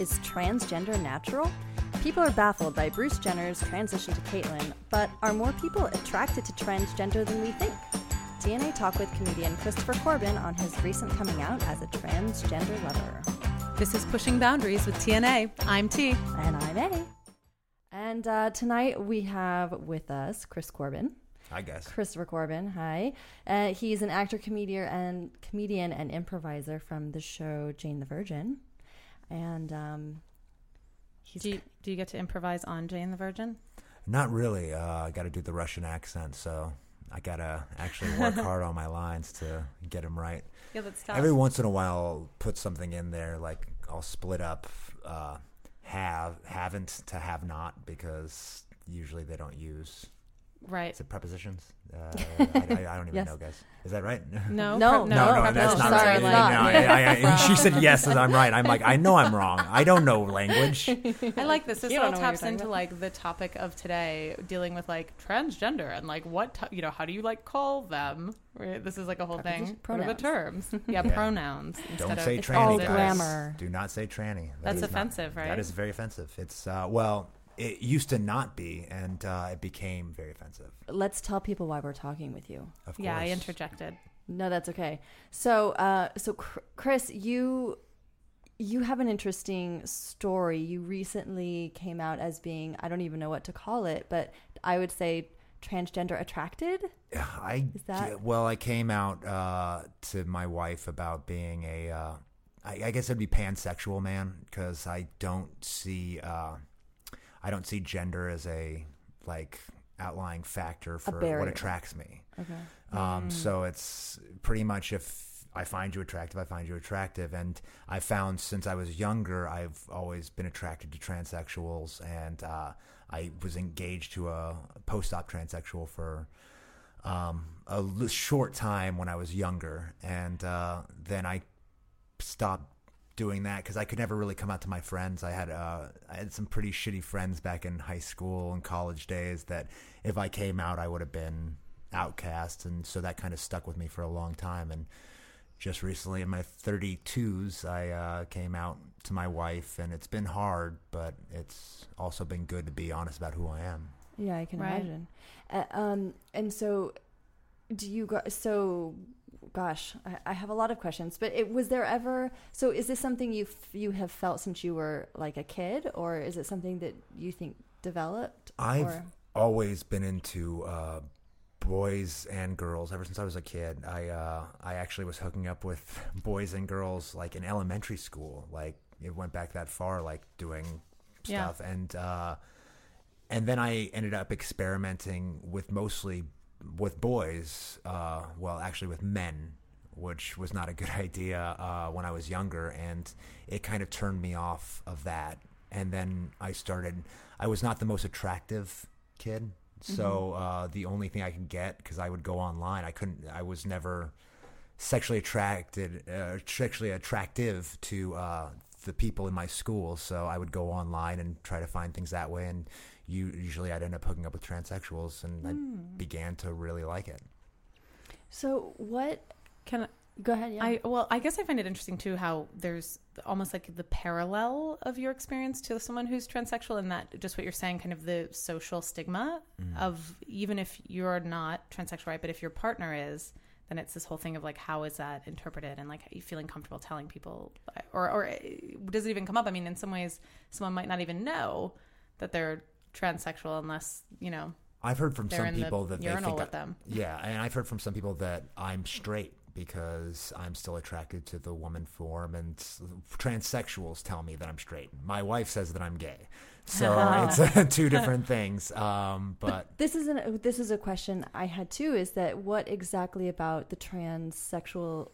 Is transgender natural? People are baffled by Bruce Jenner's transition to Caitlyn, but are more people attracted to transgender than we think? T&A talk with comedian Christopher Corbin on his recent coming out as a transgender lover. This is Pushing Boundaries with T&A. I'm T. And I'm A. And uh, tonight we have with us Chris Corbin. I guess. Christopher Corbin, hi. Uh, he's an actor, comedian, and comedian and improviser from the show Jane the Virgin, and um, he's Do you, do you get to improvise on Jane the Virgin? Not really. Uh, I got to do the Russian accent, so I got to actually work hard on my lines to get them right. Yeah, that's tough. Every once in a while, I'll put something in there, like I'll split up uh, have, haven't to have not, because usually they don't use. Right. Is it prepositions? Uh, I, I, I don't even Yes. know, guys. Is that right? No, No, pre- no, no, no, that's no, not sorry, right. it's No, not. I- I- I- she said yes, and I'm right. I'm like, I know I'm wrong. I don't know language. I like this. This You all don't know what you're taps into about. like the topic of today, dealing with like transgender and like what t- you know. How do you like call them? Right? This is like a whole thing. Preposition- What are the terms? Yeah, Yeah. pronouns. Don't say of tranny, all guys. grammar. Do not say tranny. That That's is not- offensive, right? That is very offensive. It's uh, well, it used to not be, and uh, it became very offensive. Let's tell people why we're talking with you. Of Yeah, I interjected. No, that's okay. So, uh, so Chris, you you have an interesting story. You recently came out as being I don't even know what to call it, but I would say transgender attracted. I Is that- well, I came out uh, to my wife about being a, uh, I, I guess it'd be pansexual man because I don't see, uh, I don't see gender as a like outlying factor for what attracts me. Okay. Um, So it's pretty much if I find you attractive, I find you attractive. And I found since I was younger, I've always been attracted to transsexuals. And uh, I was engaged to a post op transsexual for um, a short time when I was younger. And uh, then I stopped doing that because I could never really come out to my friends. I had uh, I had some pretty shitty friends back in high school and college days that if I came out, I would have been outcast, and so that kind of stuck with me for a long time. And just recently, in my 32s, I uh, came out to my wife, and it's been hard, but it's also been good to be honest about who I am. Yeah, I can Right. imagine. Uh, um, and so, do you go? So, gosh, I, I have a lot of questions. But it, was there ever? So, is this something you you have felt since you were like a kid, or is it something that you think developed? I've or? always been into uh, boys and girls ever since I was a kid. I uh, I actually was hooking up with boys and girls like in elementary school. Like it went back that far, like doing Yeah. stuff, and uh, and then I ended up experimenting with mostly with boys. Uh, well, actually with men. Which was not a good idea uh, when I was younger, and it kind of turned me off of that. And then I started. I was not the most attractive kid, so uh, the only thing I could get because I would go online. I couldn't. I was never sexually attracted, uh, sexually attractive to uh, the people in my school. So I would go online and try to find things that way. And you, usually, I'd end up hooking up with transsexuals, and I hmm. began to really like it. So, what? Can I, Go ahead. Yeah. I well, I guess I find it interesting too how there's almost like the parallel of your experience to someone who's transsexual, and that just what you're saying, kind of the social stigma mm. of even if you're not transsexual, right? But if your partner is, then it's this whole thing of like how is that interpreted, and like you feeling comfortable telling people, or or does it even come up? I mean, in some ways, someone might not even know that they're transsexual unless you know I've heard from some people the that they urinal think with I- them. Yeah, and I've heard from some people that I'm straight because I'm still attracted to the woman form, and transsexuals tell me that I'm straight. My wife says that I'm gay, so it's uh, two different things. Um, but this is an this is a question I had too. Is that what exactly about the transsexual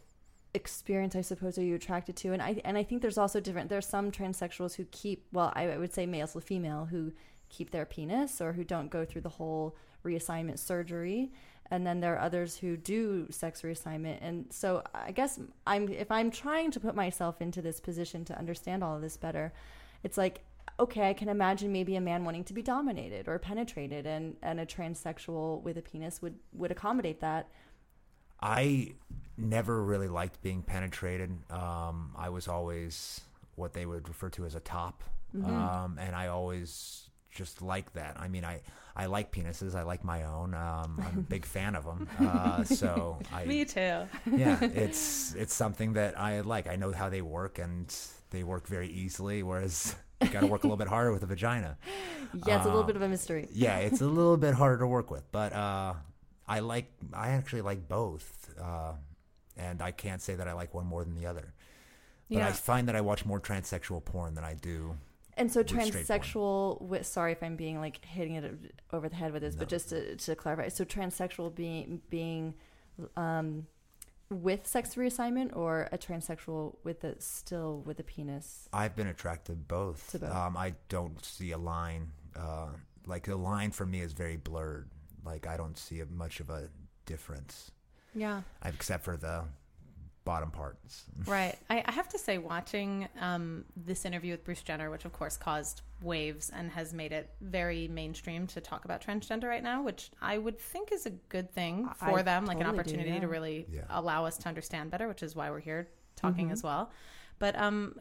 experience I suppose are you attracted to? And I and I think there's also different. There's some transsexuals who keep well, I would say male to female who keep their penis or who don't go through the whole reassignment surgery. And then there are others who do sex reassignment. And so I guess I'm if I'm trying to put myself into this position to understand all of this better, it's like okay, I can imagine maybe a man wanting to be dominated or penetrated, and, and a transsexual with a penis would, would accommodate that. I never really liked being penetrated. Um, I was always what they would refer to as a top, Mm-hmm. um, and I always just like that. I mean, I I like penises. I like my own. Um, I'm a big fan of them. Uh, so I Me too. yeah, it's it's something that I like. I know how they work, and they work very easily. Whereas you got to work a little bit harder with a vagina. Yeah, it's a little Um, bit of a mystery. Yeah, it's a little bit harder to work with, but uh, I like. I actually like both, uh, and I can't say that I like one more than the other. But I find that I watch more transsexual porn than I do. And so with straight porn. transsexual with sorry if I'm being like hitting it over the head with this, but just to, to clarify, so transsexual being being um, with sex reassignment or a transsexual with a still with a penis. I've been attracted both. To both. Um, I don't see a line. Uh, like the line for me is very blurred. Like I don't see much of a difference, Yeah. except for the bottom parts. Right. I, I have to say, watching um, this interview with Bruce Jenner, which of course caused waves and has made it very mainstream to talk about transgender right now, which I would think is a good thing for I them, like an totally do, opportunity yeah. to really Yeah. allow us to understand better, which is why we're here talking Mhm. as well. But um,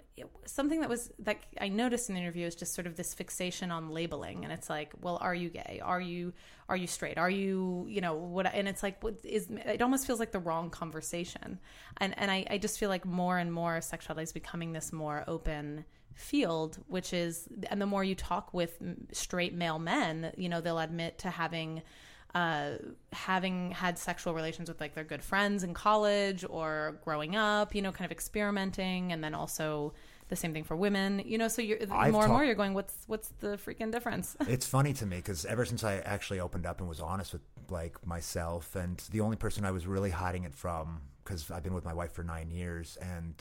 something that was that I noticed in the interview is just sort of this fixation on labeling, and it's like, well, are you gay? Are you are you straight? Are you you know what? And it's like, what is? It almost feels like the wrong conversation, and and I, I just feel like more and more sexuality is becoming this more open field, which is, and the more you talk with straight male men, you know, they'll admit to having uh, having had sexual relations with like their good friends in college or growing up, you know, kind of experimenting, and then also the same thing for women, you know. So you're I've more and more you're going, what's what's the freaking difference? it's funny to me because ever since I actually opened up and was honest with like myself, and the only person I was really hiding it from, because I've been with my wife for nine years, and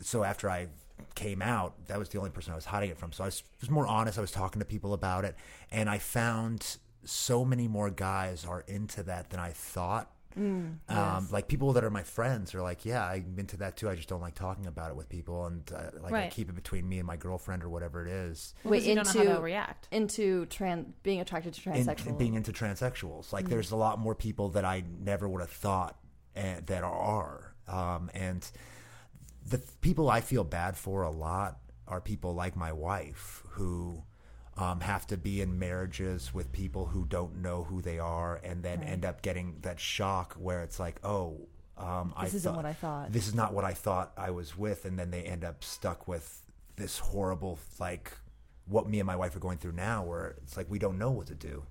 so after I came out, that was the only person I was hiding it from. So I was, was more honest. I was talking to people about it, and I found so many more guys are into that than I thought. Um, yes. Like people that are my friends are like, yeah, I'm into that too. I just don't like talking about it with people, and uh, like I keep it between me and my girlfriend or whatever it is. Wait, Because you don't know how into- they'll react. Into trans being attracted to in, transsexual. in being into transsexuals. Like, there's a lot more people that I never would have thought uh, that are. Um, and the people I feel bad for a lot are people like my wife who um, have to be in marriages with people who don't know who they are and then end up getting that shock where it's like, oh, um, I This isn't thought- what I thought. This is not what I thought I was with. And then they end up stuck with this horrible, like, what me and my wife are going through now, where it's like we don't know what to do.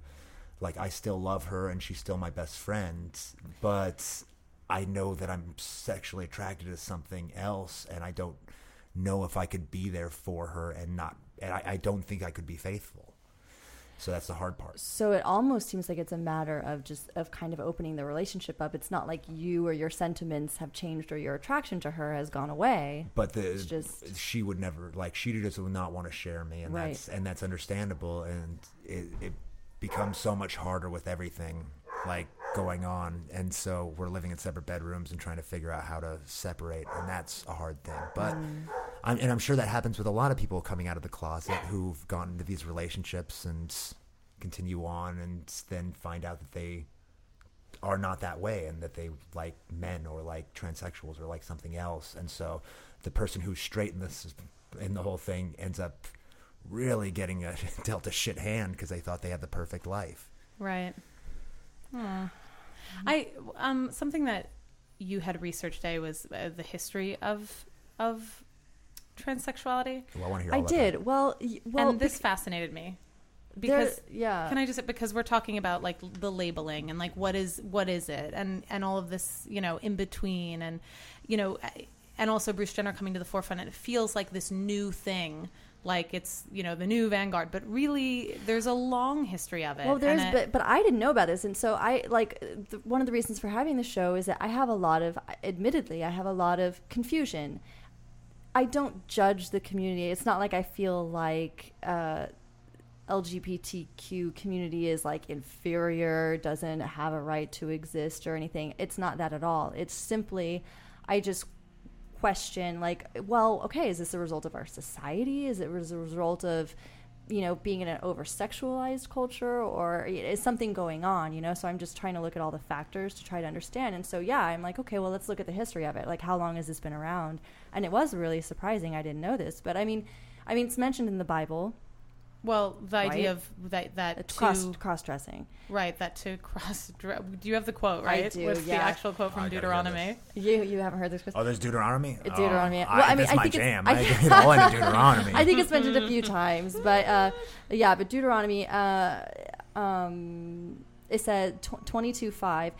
Like, I still love her and she's still my best friend, but I know that I'm sexually attracted to something else, and I don't know if I could be there for her and not, and I, I don't think I could be faithful. So that's the hard part. So it almost seems like it's a matter of just of kind of opening the relationship up. It's not like you or your sentiments have changed or your attraction to her has gone away. But the It's just- she would never like she just would not want to share me, and Right. that's and that's understandable, and it, it becomes so much harder with everything like going on, and so we're living in separate bedrooms and trying to figure out how to separate, and that's a hard thing. But mm. I'm, and I'm sure that happens with a lot of people coming out of the closet who've gone into these relationships and continue on, and then find out that they are not that way and that they like men or like transsexuals or like something else and so the person who's straight in this in the whole thing ends up really getting a, dealt a shit hand because they thought they had the perfect life Right. Hmm. I um something that you had researched today was uh, the history of of transsexuality, well, i want to hear all I about did. Well, y- well, and this bec- fascinated me. There- because yeah. can I just because we're talking about like the labeling and like what is what is it? And and all of this you know in between and you know and also Bruce Jenner coming to the forefront and it feels like this new thing. Like it's you know the new vanguard. But really there's a long history of it Well, there's, it- but but I didn't know about this, and so I like the, one of the reasons for having the show is that I have a lot of, admittedly, I have a lot of confusion. I don't judge the community. It's not like I feel like uh, LGBTQ community is like inferior, doesn't have a right to exist or anything. It's not that at all. It's simply, I just question like, well, okay, is this a result of our society? Is it as a result of you know, being in an over sexualized culture or is something going on, you know? So I'm just trying to look at all the factors to try to understand. And so, yeah, I'm like, okay, well, let's look at the history of it. Like, how long has this been around? And it was really surprising. I didn't know this. But I mean, I mean, it's mentioned in the Bible. Well, the idea of that that It's to, cross cross dressing. right that to cross. dre- Do you have the quote right? I do, What's the actual quote from gotta Deuteronomy? You you haven't heard this? Chris? Oh, there's Deuteronomy. It's Deuteronomy. Oh, Well, I mean, that's I my think it's- jam. I- I, get all into Deuteronomy. I think it's mentioned a few times, but uh, yeah, but Deuteronomy, uh, um, it said tw- 22 5,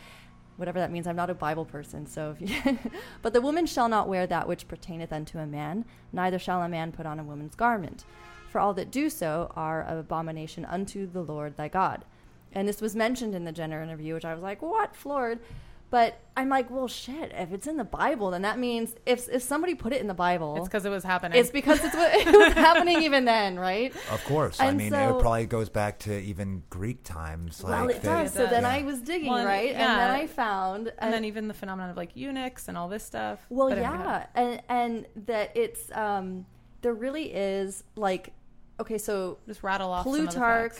whatever that means. I'm not a Bible person, so but the woman shall not wear that which pertaineth unto a man, neither shall a man put on a woman's garment. For all that do so are an abomination unto the Lord thy God. And this was mentioned in the Jenner interview, which I was like, what, floored? But I'm like, well, shit. If it's in the Bible, then that means if if somebody put it in the Bible, It's because it was happening. it's because it's what it was happening even then, right? Of course. I mean, so- it probably goes back to even Greek times. Like well, it they- does. So then does. I was digging, Well, and- right? And then. I found, and then even the phenomenon of like eunuchs and all this stuff. well, yeah, and and that it's um, there really is like, okay, so just rattle off some of the Plutarch.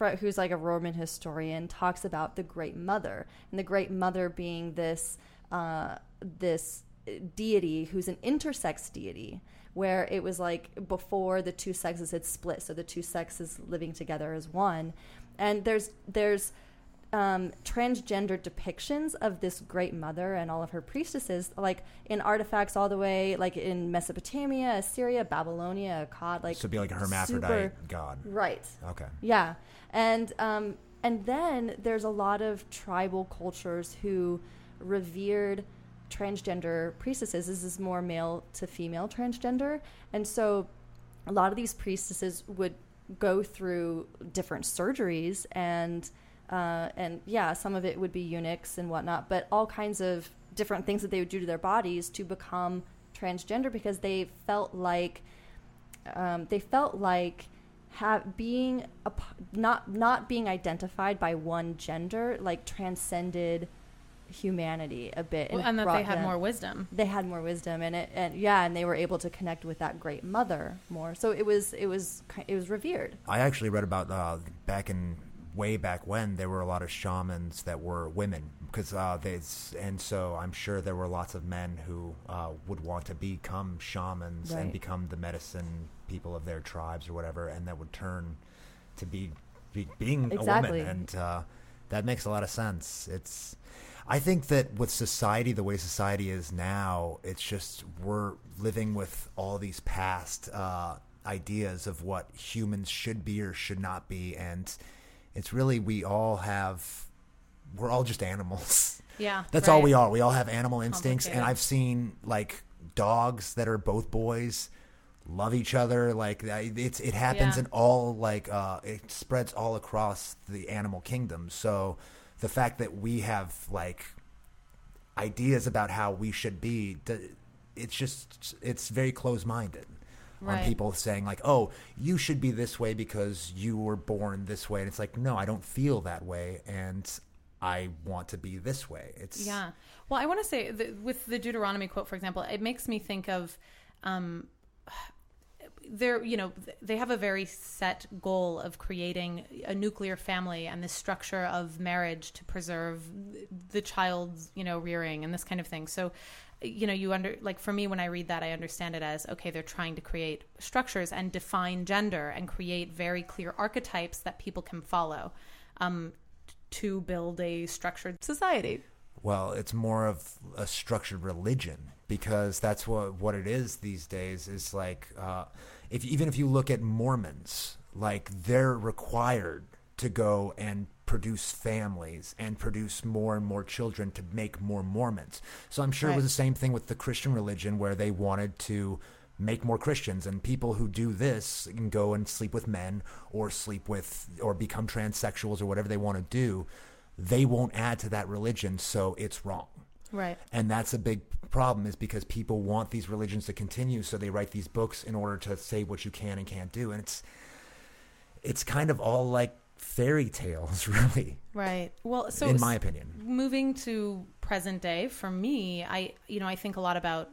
Yeah. Who's like a Roman historian, talks about the Great Mother, and the Great Mother being this uh, this deity who's an intersex deity, where it was like before the two sexes had split, so the two sexes living together as one, and there's there's um, transgender depictions of this great mother and all of her priestesses, like in artifacts all the way, like in Mesopotamia, Assyria, Babylonia, Akkad, like so be like a hermaphrodite super- god. right. Okay. Yeah, and um, and then there's a lot of tribal cultures who revered transgender priestesses. This is more male to female transgender, and so a lot of these priestesses would go through different surgeries and uh, and yeah, some of it would be eunuchs and whatnot, but all kinds of different things that they would do to their bodies to become transgender because they felt like um, they felt like have being a, p- not not being identified by one gender like transcended humanity a bit Well, and that they had them- more wisdom. they had more wisdom and it and yeah and they were able to connect with that great mother more so it was it was it was revered I actually read about uh, back in way back when there were a lot of shamans that were women because uh, they and so I'm sure there were lots of men who uh, would want to become shamans and become the medicine people of their tribes or whatever, and that would turn to be, be being Exactly. a woman, and uh, that makes a lot of sense. It's I think that with society, the way society is now, it's just we're living with all these past uh, ideas of what humans should be or should not be, and it's really we all have we're all just animals. Yeah, That's all we are. We all have animal instincts, and I've seen like dogs that are both boys love each other. Like it's it happens Yeah. in all like uh, it spreads all across the animal kingdom. So the fact that we have like ideas about how we should be, it's just it's very close minded. On people saying like, "Oh, you should be this way because you were born this way," and it's like, no, I don't feel that way, and I want to be this way. It's Yeah. Well, I want to say with the Deuteronomy quote, for example, it makes me think of. Um, they're you know they have a very set goal of creating a nuclear family and this structure of marriage to preserve the child's you know rearing and this kind of thing so you know you under like for me when i read that i understand it as okay they're trying to create structures and define gender and create very clear archetypes that people can follow um, to build a structured society Well, it's more of a structured religion because that's what what it is these days. Is like uh, if even if you look at Mormons, like they're required to go and produce families and produce more and more children to make more Mormons. So I'm sure it was the same thing with the Christian religion where they wanted to make more Christians. And people who do this can go and sleep with men or sleep with or become transsexuals or whatever they want to do. They won't add to that religion so it's wrong. Right. And that's a big problem is because people want these religions to continue so they write these books in order to say what you can and can't do. And it's it's kind of all like fairy tales really right well so in my opinion moving to present day for me, I you know I think a lot about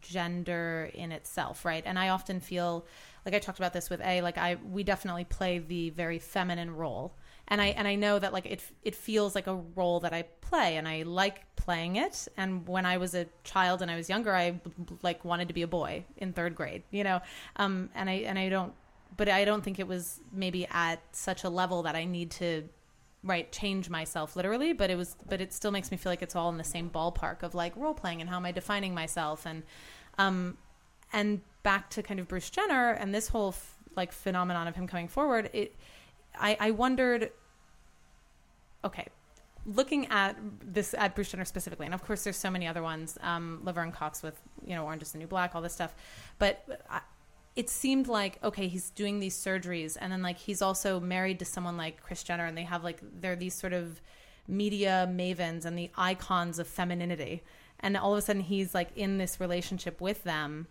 gender in itself, right? And I often feel like I talked about this with A, like I we definitely play the very feminine role. And I and I know that like it it feels like a role that I play and I like playing it. And when I was a child and I was younger, I like wanted to be a boy in 3rd grade, you know. Um and I and I don't but I don't think it was maybe at such a level that I need to right change myself literally but it was but it still makes me feel like it's all in the same ballpark of like role playing and how am i defining myself? And um and back to kind of bruce jenner and this whole f- like phenomenon of him coming forward it i i wondered okay looking at this at bruce jenner specifically and of course there's so many other ones um laverne cox with you know orange is the new black all this stuff but I, it seemed like okay he's doing these surgeries and then like he's also married to someone like Kris Jenner and they have like they're these sort of media mavens and the icons of femininity. And all of a sudden he's like in this relationship with them.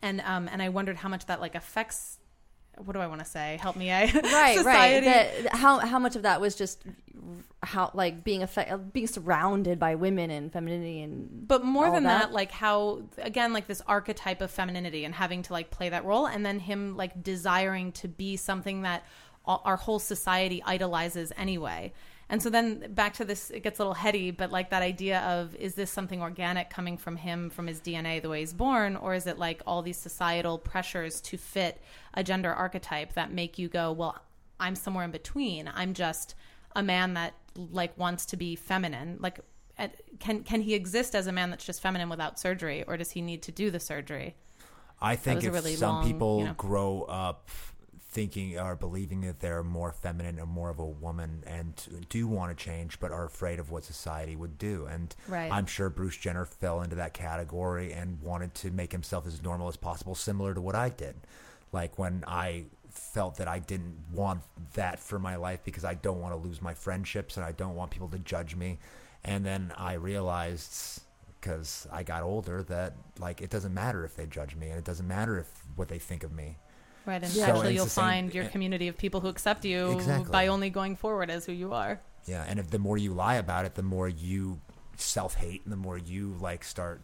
And um and I wondered how much that like affects what do I want to say? Help me eh? right right. That, how how much of that was just how like being affect, uh, being surrounded by women and femininity and but more than that? that. like how again like this archetype of femininity and having to like play that role and then him like desiring to be something that all, our whole society idolizes anyway and so then back to this it gets a little heady but like that idea of is this something organic coming from him from his dna the way he's born or is it like all these societal pressures to fit a gender archetype that make you go well i'm somewhere in between i'm just a man that like wants to be feminine like can can he exist as a man that's just feminine without surgery or does he need to do the surgery I think if really some long, people you know. grow up thinking or believing that they're more feminine or more of a woman and do want to change but are afraid of what society would do and Right. i'm sure bruce jenner fell into that category and wanted to make himself as normal as possible similar to what i did like when i felt that i didn't want that for my life because i don't want to lose my friendships and i don't want people to judge me and then i realized because I got older that like it doesn't matter if they judge me and it doesn't matter if what they think of me. right and Yeah. So actually it's you'll find your eh community of people who accept you Exactly. by only going forward as who you are Yeah, and if the more you lie about it, the more you self hate and the more you like start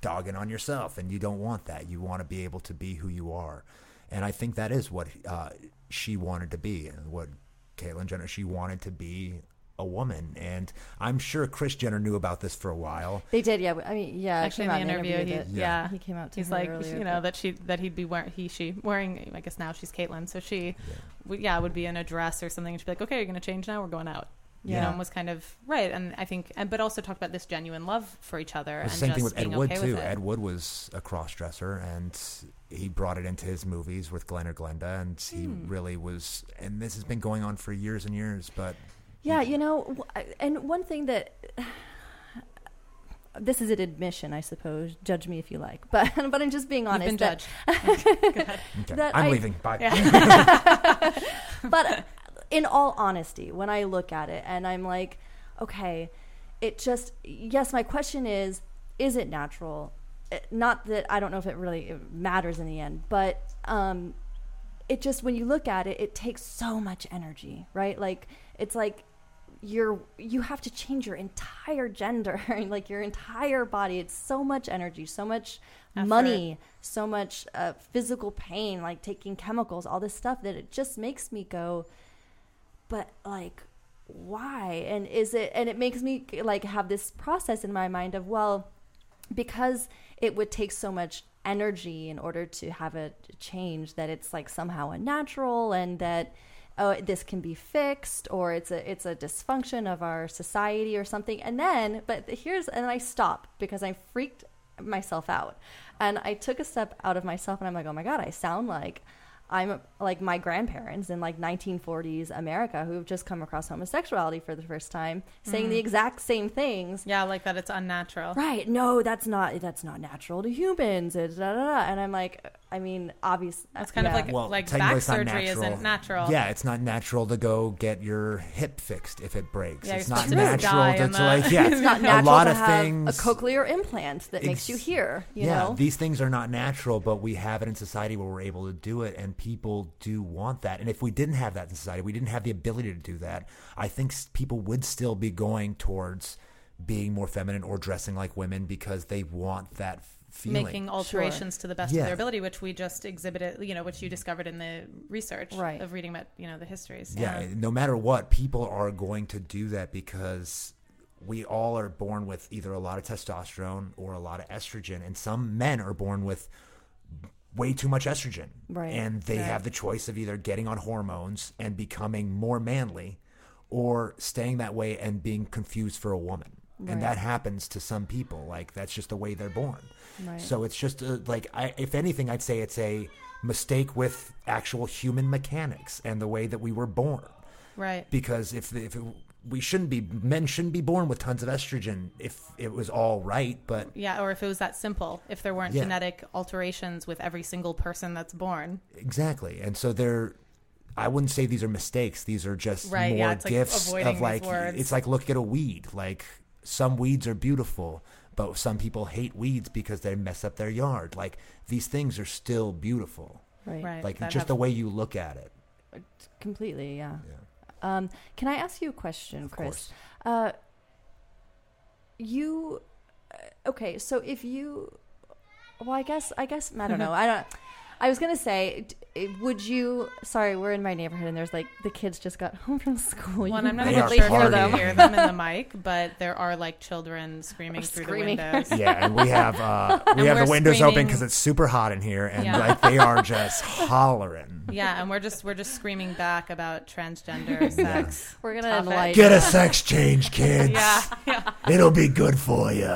dogging on yourself, and you don't want that. You want to be able to be who you are, and I think that is what uh, she wanted to be, and what Caitlyn Jenner she wanted to be a woman, and I'm sure Kris Jenner knew about this for a while. they did yeah. I mean yeah actually came in the out interview, he, that- yeah. he came out to he's her like earlier, you know but- that she that he'd be wearing he she wearing i guess now she's Caitlyn, so she would yeah would be in a dress or something and she'd be like okay you're gonna change now we're going out you Yeah. know and was kind of right and i think and but also talked about this genuine love for each other The and same just thing with Ed Wood okay too. Ed Wood was a cross dresser, and he brought it into his movies with Glen or Glenda, and he Hmm. really was. And this has been going on for years and years, but Yeah, you know, and one thing that this is an admission, I suppose. Judge me if you like, but but I'm just being You've honest. been that- judged okay, That I'm I- leaving. Bye. but in all honesty, when I look at it and I'm like, okay, it just yes. My question is, is it natural? Eh, Not that I don't know if it really matters in the end, but um, it just when you look at it, it takes so much energy, right? Like it's like you're you have to change your entire gender like your entire body it's so much energy so much Effort. money so much uh, physical pain like taking chemicals all this stuff that it just makes me go but like why? And is it and it makes me like have this process in my mind of well because it would take so much energy in order to have a change that it's like somehow unnatural and that oh this can be fixed or it's a it's a dysfunction of our society or something. And then but here's and I stop because I freaked myself out. And I took a step out of myself and I'm like oh my god I sound like I'm like my grandparents in like 1940s America who have just come across homosexuality for the first time saying the mm. exact same things yeah like that it's unnatural right no that's not that's not natural to humans da, da, da, da. and i'm like i mean obviously that's kind of like Well, like back surgery natural. isn't natural Yeah, it's not natural to go get your hip fixed if it breaks. Yeah, it's not to natural die to, in to like yeah. it's not a lot to of have things. a cochlear implant that makes you hear you yeah, know these things are not natural, but we have it in society where we're able to do it, and people do want that. And if we didn't have that in society, we didn't have the ability to do that. I think people would still be going towards being more feminine or dressing like women because they want that feeling. making alterations to the best Yeah. of their ability, which we just exhibited, you know, which you discovered in the research Right. of reading about, you know, the histories. yeah, no matter what, people are going to do that because we all are born with either a lot of testosterone or a lot of estrogen, and some men are born with way too much estrogen. Right. And they Right. have the choice of either getting on hormones and becoming more manly or staying that way and being confused for a woman. Right. And that happens to some people. Like, that's just the way they're born. Right. So it's just a, like, I, if anything, I'd say it's a mistake with actual human mechanics and the way that we were born. Right. Because if if it, we shouldn't be men shouldn't be born with tons of estrogen if it was all right, but Yeah, or if it was that simple, if there weren't Yeah. genetic alterations with every single person that's born. exactly. And so they're I wouldn't say these are mistakes. These are just Right, more yeah, it's like gifts avoiding of like words. it's like look at a weed. Like some weeds are beautiful, but some people hate weeds because they mess up their yard. Like these things are still beautiful. right. Right. Like that just have- the way you look at it. Completely, yeah. Yeah. Um, can I ask you a question, Of Chris? course. Uh, you uh, okay? So if you, well, I guess I guess I don't know. I don't. I was gonna say, d- would you? Sorry, we're in my neighborhood, and there's like the kids just got home from school. One, I'm not They even are sure if you partying. hear them in the mic, but there are like children screaming through Screaming. the windows. Yeah, and we have uh, we And have the we're windows open screaming- because it's super hot in here, and Yeah. like they are just hollering. Yeah, and we're just we're just screaming back about transgender sex. We're gonna Topic. enlighten. Get a sex change, kids. Yeah, yeah, It'll be good for you.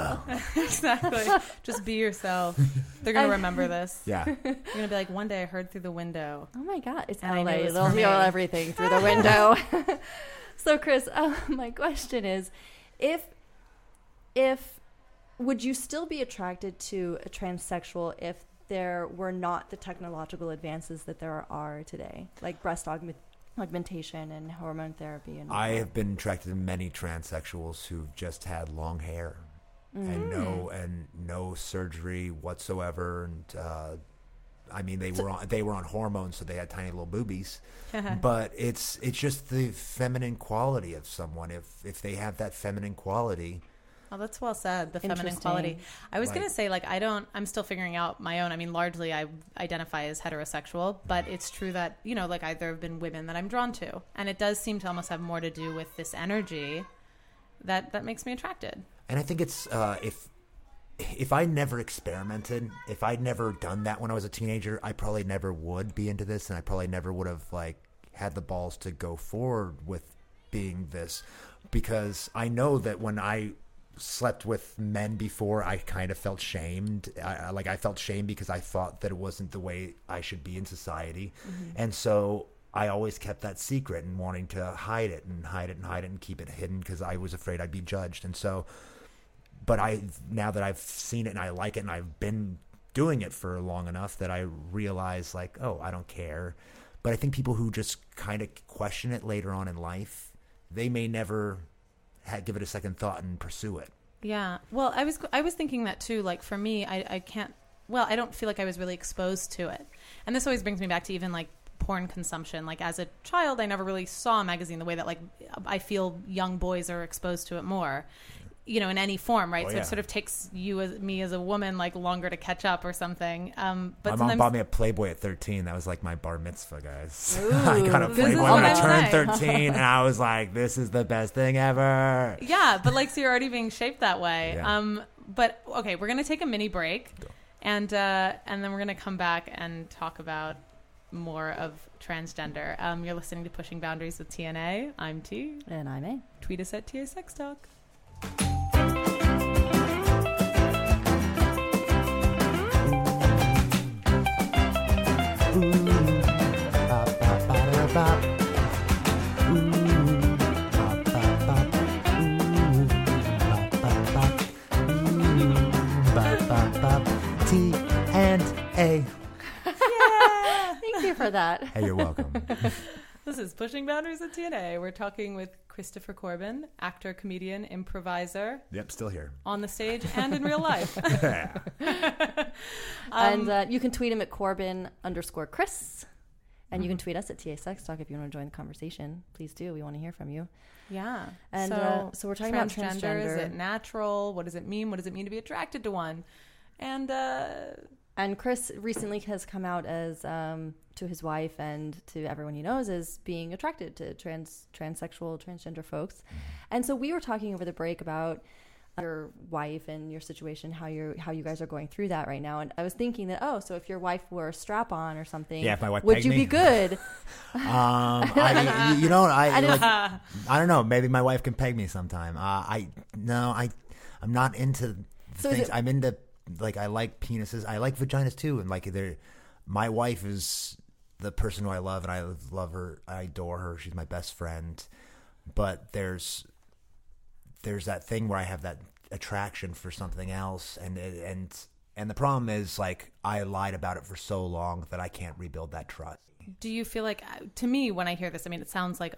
exactly. Just be yourself. They're gonna I- remember this. Yeah. You're gonna be like, one day I heard through the window. Oh my God, it's And I knew LA. it was They'll for hear everything through the window. so, Chris, uh, my question is, if if would you still be attracted to a transsexual if there were not the technological advances that there are today, like breast augment- augmentation and hormone therapy? And I have been attracted to many transsexuals who've just had long hair and no and no surgery whatsoever, and uh, I mean they were on they were on hormones, so they had tiny little boobies. but it's it's just the feminine quality of someone. If if they have that feminine quality, Oh, that's well said. The feminine quality. I was Like- gonna say, like, I don't. I'm still figuring out my own. I mean, largely, I identify as heterosexual, but it's true that you know, like, I, there have been women that I'm drawn to, and it does seem to almost have more to do with this energy that that makes me attracted. And I think it's uh, if if I never experimented, if I'd never done that when I was a teenager, I probably never would be into this, and I probably never would have like had the balls to go forward with being this, because I know that when I slept with men before, I kind of felt shamed. I, like I felt shame because I thought that it wasn't the way I should be in society, mm-hmm. and so I always kept that secret and wanting to hide it and hide it and hide it and keep it hidden because I was afraid I'd be judged. And so, but I now that I've seen it and I like it and I've been doing it for long enough that I realize like, oh, I don't care. But I think people who just kind of question it later on in life, they may never ha- give it a second thought and pursue it. Yeah. Well, I was I was thinking that too. Like for me, I, I can't. Well, I don't feel like I was really exposed to it, and this always brings me back to even like porn consumption. Like as a child, I never really saw a magazine the way that like I feel young boys are exposed to it more. You know, in any form, right? Oh, so yeah. it sort of takes you as me as a woman like longer to catch up or something. Um, but my mom bought me a Playboy at 13. That was like my bar mitzvah, guys. Ooh. I got a Playboy when I turned saying. 13, and I was like, this is the best thing ever. Yeah, but like so you're already being shaped that way. Yeah. Um, but okay, we're gonna take a mini break, Go. and uh, and then we're gonna come back and talk about more of transgender. Um, you're listening to Pushing Boundaries with T&A. I'm T. and I'm A. Tweet us at TA Sex Talk. And A. Thank you for that. Hey, you're welcome. This is Pushing Boundaries with T&A. We're talking with Christopher Corbin, actor, comedian, improviser, yep, still here. on the stage and in real life. and uh, you can tweet him at Corbin underscore Chris. And you can tweet us at TA Sex Talk if you want to join the conversation. Please do. We want to hear from you. Yeah. And, so, uh, so we're talking about transgender. Is it natural? What does it mean? What does it mean to be attracted to one? And uh, And Chris recently has come out as um, to his wife and to everyone he knows as being attracted to trans transsexual transgender folks. And so we were talking over the break about your wife and your situation, how you're how you guys are going through that right now. And I was thinking that oh, so if your wife were a strap on or something, Yeah, if my wife would you me. be good? Um, I, you, you know, I, I like, I don't know. Maybe my wife can peg me sometime. Uh, I no, I, I'm not into So things. it- I'm into like I like penises. I like vaginas too, and like they're. My wife is the person who I love, and I love her. I adore her. She's my best friend. But there's there's that thing where I have that attraction for something else, and and and the problem is like I lied about it for so long that I can't rebuild that trust. do you feel like, uh, to me, when I hear this, I mean, it sounds like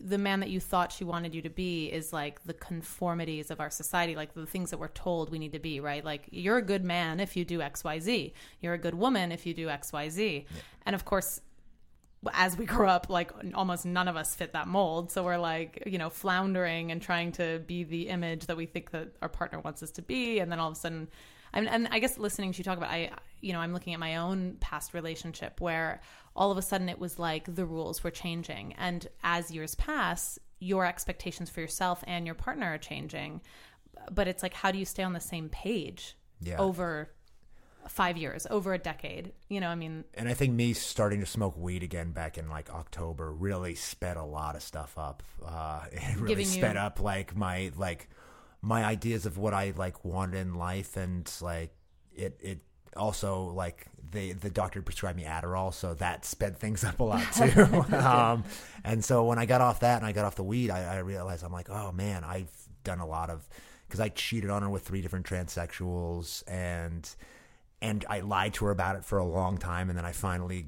the man that you thought she wanted you to be is like the conformities of our society, like the things that we're told we need to be, right? Like you're a good man if you do X, Y, Z. You're a good woman if you do X, Y, Z. And of course, as we grow up, like almost none of us fit that mold. So we're like, you know, floundering and trying to be the image that we think that our partner wants us to be. And then all of a sudden, and, and I guess listening to you talk about, I, you know, I'm looking at my own past relationship where all of a sudden it was like the rules were changing. And as years pass, your expectations for yourself and your partner are changing. But it's like, how do you stay on the same page Yeah. over five years, over a decade? You know, I mean, and I think me starting to smoke weed again back in like October really sped a lot of stuff up. Uh, it really Giving you- sped up like my like my ideas of what I like wanted in life, and like it it also like the the doctor prescribed me Adderall, so that sped things up a lot too. um, and so when I got off that and I got off the weed, I, I realized I'm like, oh man, I've done a lot of because I cheated on her with three different transsexuals and and I lied to her about it for a long time, and then I finally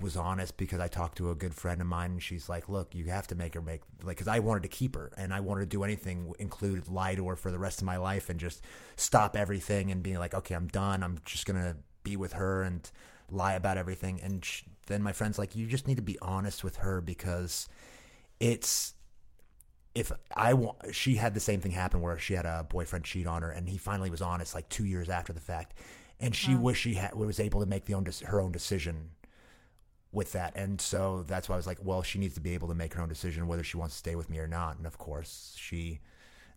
was honest because I talked to a good friend of mine, and she's like, "Look, you have to make her make like because I wanted to keep her, and I wanted to do anything, include lie to her for the rest of my life, and just stop everything and be like, okay, I'm done. I'm just gonna be with her and lie about everything." And sh then my friend's like, "You just need to be honest with her because it's." If I want, she had the same thing happen where she had a boyfriend cheat on her, and he finally was honest like two years after the fact, and she wished she had, was able to make the own her own decision with that. And so that's why I was like, well, she needs to be able to make her own decision whether she wants to stay with me or not. And of course, she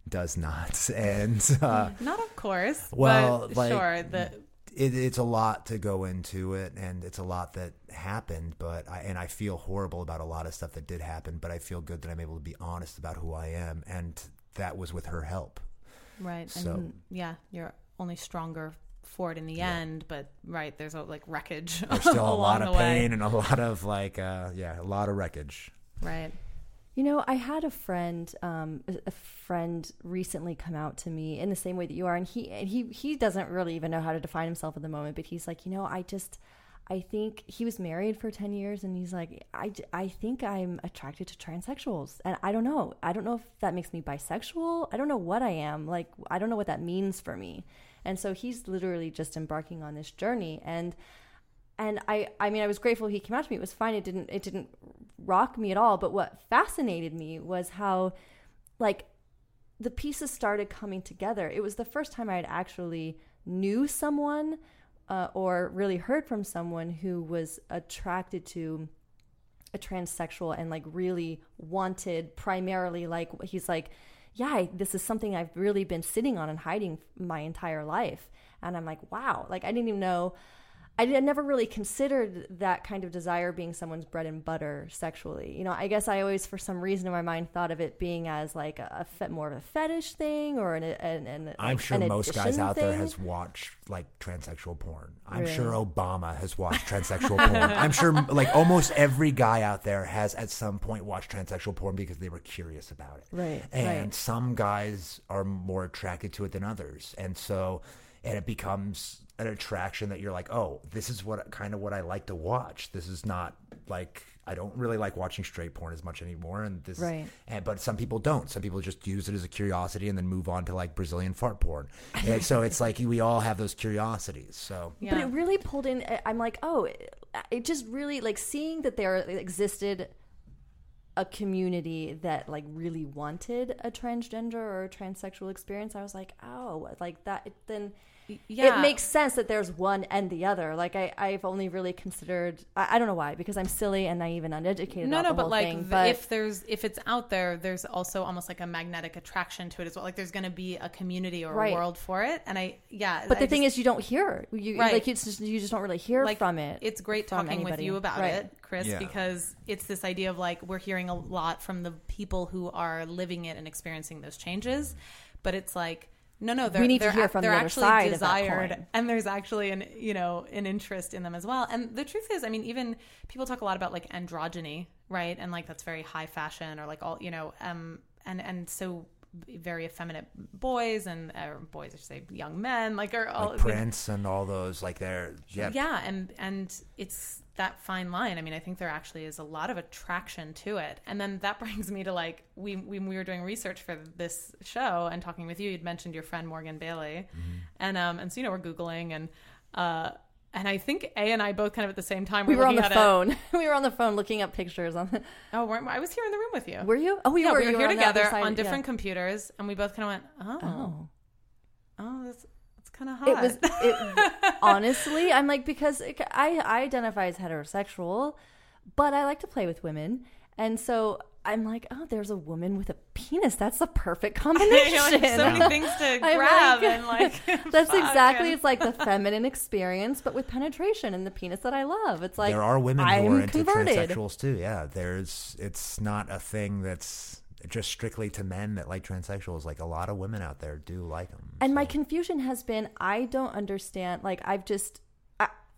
does not. And uh, not of course. Well, but like- sure. The, it, it's a lot to go into it, and it's a lot that happened. But I and I feel horrible about a lot of stuff that did happen. But I feel good that I'm able to be honest about who I am, and that was with her help. Right. So- and yeah, you're only stronger for it in the Yeah. end, but right, there's a like wreckage. There's still a lot the of way. pain and a lot of like, uh, yeah, a lot of wreckage. Right. You know, I had a friend, um, a- a friend recently come out to me in the same way that you are, and he and he he doesn't really even know how to define himself at the moment. But he's like, you know, I just, I think he was married for ten years, and he's like, I, I think I'm attracted to transsexuals, and I don't know, I don't know if that makes me bisexual. I don't know what I am. Like, I don't know what that means for me. And so he's literally just embarking on this journey, and and I I mean I was grateful he came out to me. It was fine. It didn't it didn't rock me at all. But what fascinated me was how like the pieces started coming together. It was the first time I had actually knew someone uh, or really heard from someone who was attracted to a transsexual and like really wanted primarily like he's like yeah I, this is something i've really been sitting on and hiding my entire life. And i'm like wow like i didn't even know I never really considered that kind of desire being someone's bread and butter sexually. You know, I guess I always, for some reason in my mind, thought of it being as like a, a more of a fetish thing or an, an, an I'm sure an most guys out there has watched like transsexual porn. I'm Really? sure Obama has watched transsexual porn. I'm sure like almost every guy out there has at some point watched transsexual porn because they were curious about it. Right, And right. some guys are more attracted to it than others. And so and it becomes an attraction that you're like, "Oh, this is what kind of what I like to watch. This is not like I don't really like watching straight porn as much anymore and this Right. and but some people don't. Some people just use it as a curiosity and then move on to like Brazilian fart porn. And so it's like we all have those curiosities. So Yeah. But it really pulled in. I'm like, oh, it just really like seeing that there existed a community that like really wanted a transgender or a transsexual experience. I was like, oh, like that. Then yeah. it makes sense that there's one and the other. Like I, I've only really considered. I, I don't know why because I'm silly and naive and uneducated. No, about no, the but whole like thing, but if there's if it's out there, there's also almost like a magnetic attraction to it as well. Like there's going to be a community or Right. a world for it, and I yeah. but the I thing is, you don't hear you Right. like it's just, you just don't really hear like from it. It's great from talking with you about Right. it, Chris, Yeah. because it's this idea of like we're hearing a lot from the people who are living it and experiencing those changes, but it's like no, no, they're, We need to hear from the other actually side of that desired, coin. and there's actually an you know an interest in them as well. And the truth is, I mean, even people talk a lot about like androgyny, right? And like that's very high fashion or like all you know, um, and and so very effeminate boys and uh, boys, I should say, young men, like are all like Prince and all those like they're yeah, yeah and and it's that fine line. I mean i think there actually is a lot of attraction to it. And then that brings me to like we when we were doing research for this show and talking with you. You'd mentioned your friend morgan bailey. Mm-hmm. and um and so you know we're googling and uh and I think A and I both kind of at the same time we were on the phone. we were on the phone looking up pictures. On the, Oh, we're, I was here in the room with you. were you? Oh, we yeah, were. we were here on together on yeah. different computers, and we both kind of went, "Oh, Oh. oh, that's that's kind of hot." It was it, honestly. I'm like because it, I I identify as heterosexual, but I like to play with women, and so I'm like, oh, there's a woman with a penis. That's the perfect combination. Know, like, so many things to grab like- and like. That's exactly. and- It's like the feminine experience, but with penetration and the penis that I love. It's like there are women I'm who are into converted. transsexuals too. Yeah, there's it's not a thing that's just strictly to men that like transsexuals. Like a lot of women out there do like them. And my confusion has been I don't understand. Like I've just I,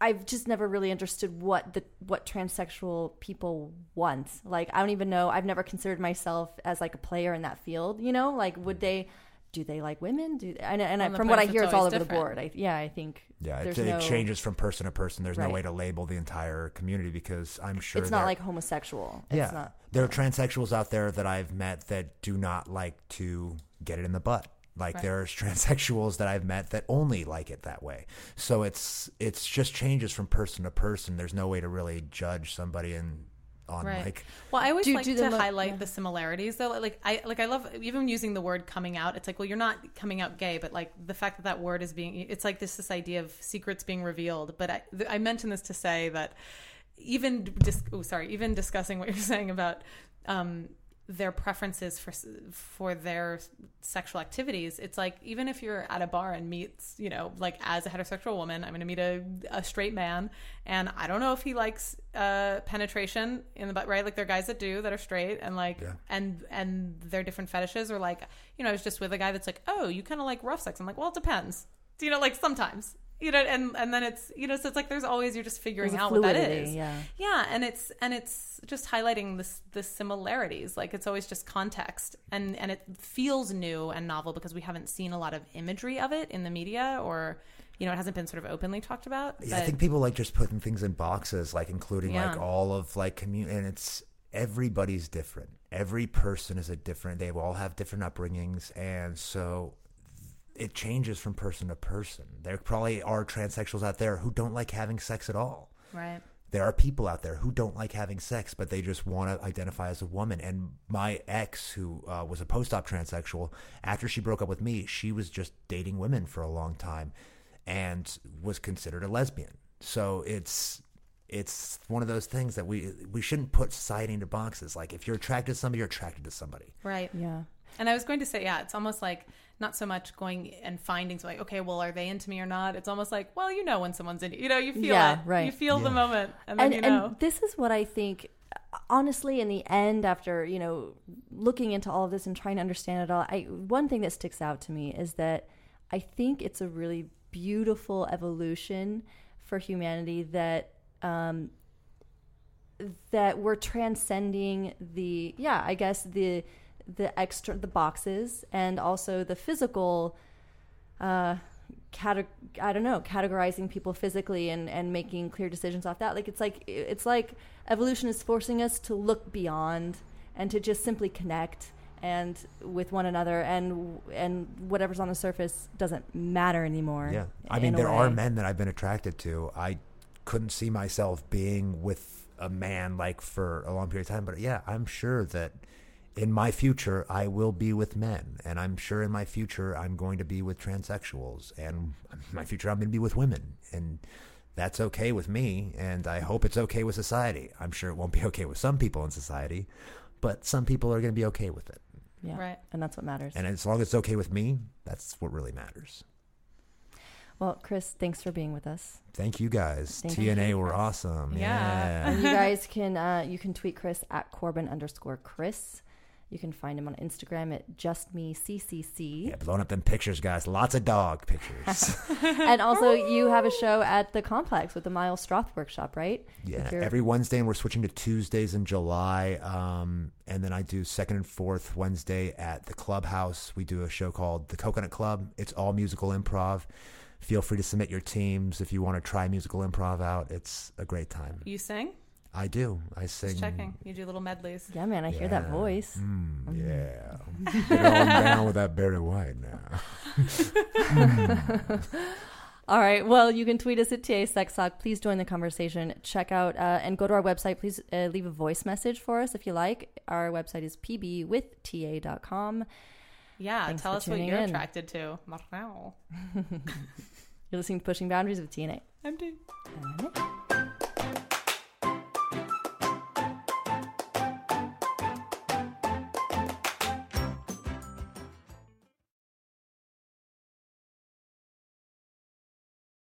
I've just never really understood what the what transsexual people want. Like I don't even know. I've never considered myself as like a player in that field. You know, like would they? Do they like women? Do and, and On the from what I hear, it's it's all always over the board. I, yeah, I think yeah, it, there's it no, changes from person to person. There's no way to label the entire community because I'm sure It's not like homosexual. It's yeah, not. there are transsexuals out there that I've met that do not like to get it in the butt. Like Right. there's transsexuals that I've met that only like it that way. So it's it's just changes from person to person. There's no way to really judge somebody in on Right. like Well, I always Do- like do to they look- highlight yeah. the similarities, though. Like I like I love even using the word coming out. It's like, well, you're not coming out gay, but like the fact that that word is being, it's like this this idea of secrets being revealed. But I th- I mentioned this to say that even dis- oh sorry, even discussing what you're saying about um, their preferences for for their sexual activities, it's like even if you're at a bar and meets, you know, like as a heterosexual woman, I'm going to meet a, a straight man, and I don't know if he likes uh, penetration in the butt, right? Like there are guys that do that are straight, and like Yeah. and and their different fetishes are like, you know, I was just with a guy that's like, oh, you kind of like rough sex. I'm like, well, it depends. You know, like sometimes. You know, and and then it's you know, so it's like there's always you're just figuring There's a out what that is yeah. Yeah, and it's and it's just highlighting this the similarities. Like it's always just context, and and it feels new and novel because we haven't seen a lot of imagery of it in the media, or you know, it hasn't been sort of openly talked about. Yeah, I think people like just putting things in boxes, like including like all of like community, and it's everybody's different. Every person is a different. They all have different upbringings, and so it changes from person to person. There probably are transsexuals out there who don't like having sex at all. right. There are people out there who don't like having sex, but they just want to identify as a woman. And my ex, who uh, was a post-op transsexual, after she broke up with me, she was just dating women for a long time, and was considered a lesbian. So it's it's one of those things that we we shouldn't put society into boxes. Like if you're attracted to somebody, you're attracted to somebody. Right. Yeah. And I was going to say, yeah, it's almost like not so much going and finding, so like, okay, well, are they into me or not? It's almost like, well, you know, when someone's into you, you know, you feel Yeah, it, right. You feel the moment, and then and, you know. and this is what I think honestly in the end after you know looking into all of this and trying to understand it all I one thing that sticks out to me is that I think it's a really beautiful evolution for humanity that um that we're transcending the yeah I guess the the extra the boxes and also the physical uh cate- I don't know, categorizing people physically and, and making clear decisions off that. Like it's like it's like evolution is forcing us to look beyond and to just simply connect and with one another and and whatever's on the surface doesn't matter anymore. Yeah, I mean, there are men that I've been attracted to. I couldn't see myself being with a man like for a long period of time. But yeah, I'm sure that in my future I will be with men, and I'm sure in my future I'm going to be with transsexuals, and in my future I'm going to be with women, and that's okay with me, and I hope it's okay with society. I'm sure it won't be okay with some people in society, but some people are going to be okay with it. Yeah. Right. And that's what matters. And as long as it's okay with me, that's what really matters. well, Chris, thanks for being with us. Thank you guys. Thank T&A you, were Chris. awesome. Yeah. And you guys can uh, you can tweet Chris at Corbin underscore Chris. You can find him on Instagram at justmeccc. Yeah, blowing up them pictures, guys. Lots of dog pictures. and also, you have a show at the Complex with the Miles Stroth Workshop, right? yeah, every Wednesday, and we're switching to Tuesdays in July. Um, and then I do second and fourth Wednesday at the Clubhouse. We do a show called the Coconut Club. It's all musical improv. Feel free to submit your teams if you want to try musical improv out. It's a great time. You sing? I do. I sing. Just checking. You do little medleys. Yeah, man, I hear that voice. Mm, yeah. Get on down with that Barry White now. All right. Well, you can tweet us at TA Sex Talk. Please join the conversation. Check out uh, and go to our website. Please uh, leave a voice message for us if you like. Our website is pbwithtA.com. Yeah, Thanks tell for us what tuning you're in. attracted to. You're listening to Pushing Boundaries with T&A. I'm doing. Uh,